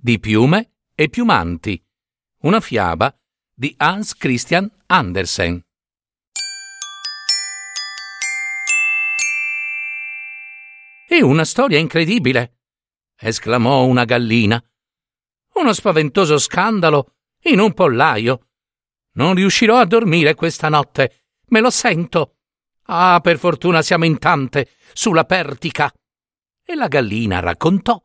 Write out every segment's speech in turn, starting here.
di piume e piumanti. Una fiaba di Hans Christian Andersen. È una storia incredibile, esclamò una gallina. Uno spaventoso scandalo in un pollaio. Non riuscirò a dormire questa notte, me lo sento. Ah, per fortuna siamo in tante, sulla pertica. E la gallina raccontò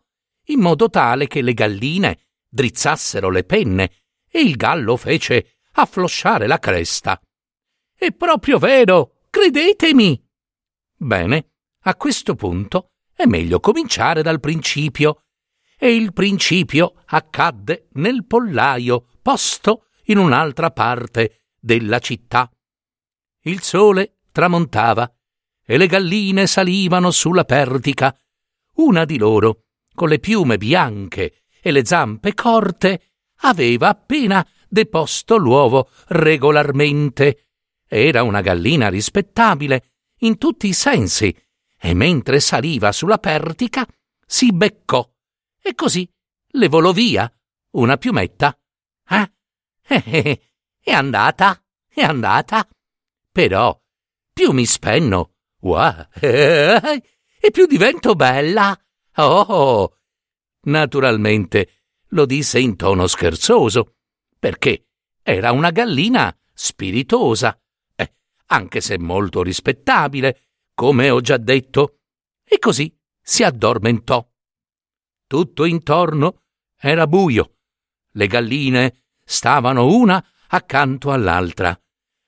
in modo tale che le galline drizzassero le penne e il gallo fece afflosciare la cresta. È proprio vero, credetemi. Bene, a questo punto è meglio cominciare dal principio. E il principio accadde nel pollaio posto in un'altra parte della città. Il sole tramontava e le galline salivano sulla pertica. Una di loro con le piume bianche e le zampe corte, aveva appena deposto l'uovo regolarmente. Era una gallina rispettabile in tutti i sensi, e mentre saliva sulla pertica si beccò e così le volò via una piumetta. Eh? Eh, eh, è andata, è andata. Però più mi spenno, wow, e più divento bella. Oh! Naturalmente lo disse in tono scherzoso, perché era una gallina spiritosa, eh, anche se molto rispettabile, come ho già detto, e così si addormentò. Tutto intorno era buio. Le galline stavano una accanto all'altra,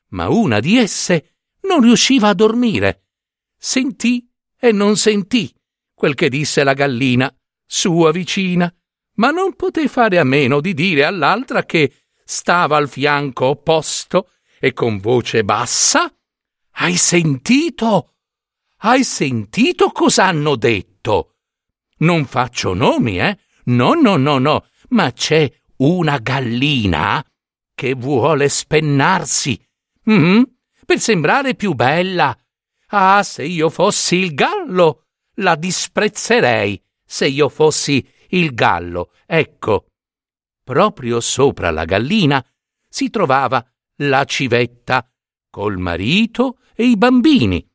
ma una di esse non riusciva a dormire. Sentì e non sentì quel che disse la gallina, sua vicina, ma non poté fare a meno di dire all'altra che stava al fianco opposto e con voce bassa Hai sentito? Hai sentito cosa hanno detto? Non faccio nomi, eh? No, no, no, no, ma c'è una gallina che vuole spennarsi. Mm-hmm, per sembrare più bella. Ah, se io fossi il gallo! La disprezzerei se io fossi il gallo. Ecco, proprio sopra la gallina si trovava la civetta col marito e i bambini.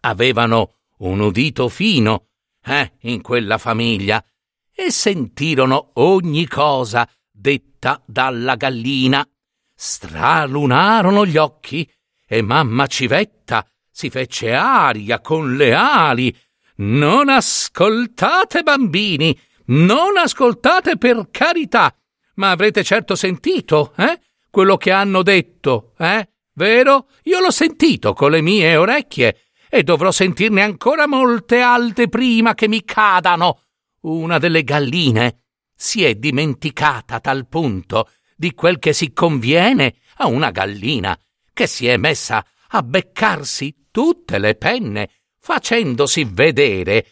Avevano un udito fino, eh, in quella famiglia, e sentirono ogni cosa detta dalla gallina. Stralunarono gli occhi e mamma Civetta si fece aria con le ali non ascoltate, bambini, non ascoltate per carità, ma avrete certo sentito, eh? Quello che hanno detto, eh? Vero? Io l'ho sentito con le mie orecchie e dovrò sentirne ancora molte altre prima che mi cadano. Una delle galline si è dimenticata a tal punto di quel che si conviene a una gallina che si è messa a beccarsi tutte le penne facendosi vedere.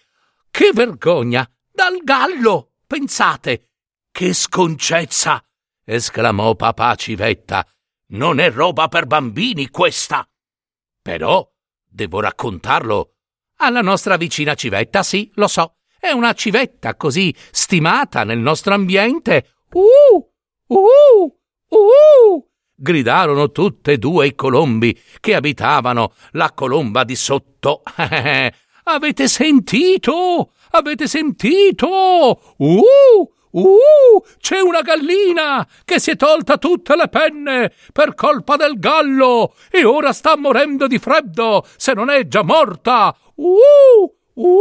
Che vergogna! Dal gallo! Pensate! Che sconcezza! esclamò papà Civetta. Non è roba per bambini questa! Però devo raccontarlo alla nostra vicina Civetta, sì, lo so. È una civetta così stimata nel nostro ambiente. Uh! Uh! Uh! Gridarono tutte e due i colombi che abitavano la colomba di sotto. Avete sentito? Avete sentito? Uh! Uh! C'è una gallina che si è tolta tutte le penne per colpa del gallo e ora sta morendo di freddo, se non è già morta. Uh! Uh!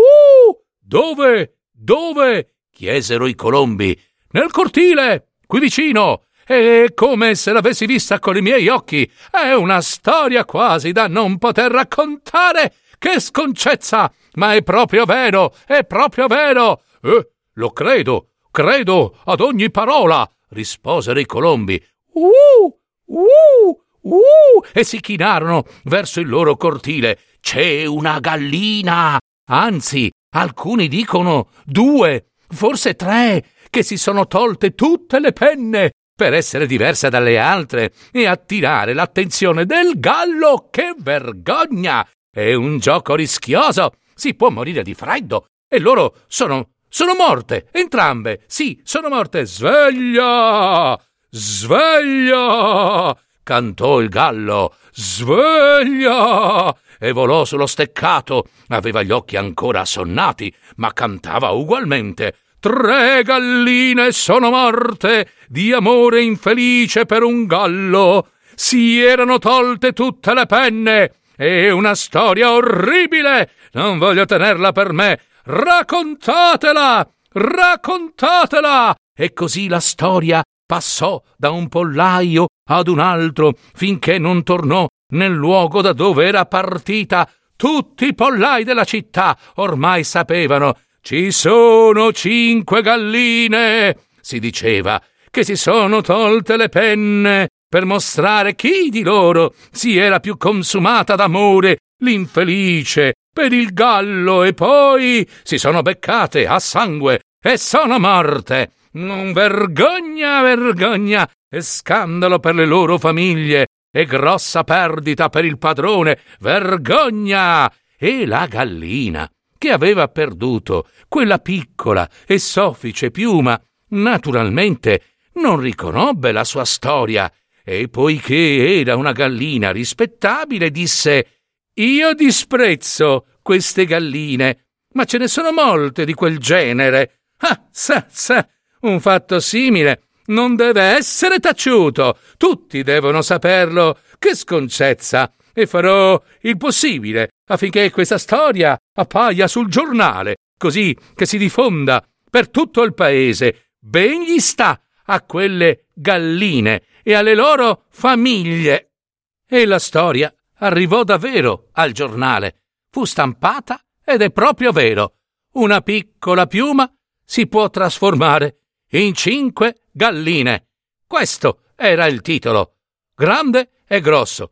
Dove? Dove? chiesero i colombi. Nel cortile, qui vicino. È come se l'avessi vista con i miei occhi. È una storia quasi da non poter raccontare. Che sconcezza! Ma è proprio vero, è proprio vero. Eh, lo credo, credo ad ogni parola, risposero i colombi. Uh, uh, uh, e si chinarono verso il loro cortile. C'è una gallina, anzi, alcuni dicono due, forse tre, che si sono tolte tutte le penne per essere diversa dalle altre e attirare l'attenzione del gallo. Che vergogna! È un gioco rischioso. Si può morire di freddo e loro sono sono morte, entrambe. Sì, sono morte. Sveglia! Sveglia! cantò il gallo. Sveglia! e volò sullo steccato. Aveva gli occhi ancora assonnati, ma cantava ugualmente. Tre galline sono morte di amore infelice per un gallo. Si erano tolte tutte le penne. È una storia orribile. Non voglio tenerla per me. Raccontatela! Raccontatela! E così la storia passò da un pollaio ad un altro finché non tornò nel luogo da dove era partita. Tutti i pollai della città ormai sapevano ci sono cinque galline, si diceva, che si sono tolte le penne per mostrare chi di loro si era più consumata d'amore, l'infelice, per il gallo, e poi si sono beccate a sangue e sono morte. Non vergogna, vergogna e scandalo per le loro famiglie e grossa perdita per il padrone. Vergogna! E la gallina che aveva perduto quella piccola e soffice piuma, naturalmente non riconobbe la sua storia e poiché era una gallina rispettabile disse Io disprezzo queste galline, ma ce ne sono molte di quel genere. Ah, sa, sa, un fatto simile non deve essere taciuto. Tutti devono saperlo. Che sconcezza! E farò il possibile affinché questa storia appaia sul giornale, così che si diffonda per tutto il paese. Ben gli sta a quelle galline e alle loro famiglie. E la storia arrivò davvero al giornale. Fu stampata ed è proprio vero. Una piccola piuma si può trasformare in cinque galline. Questo era il titolo. Grande e grosso,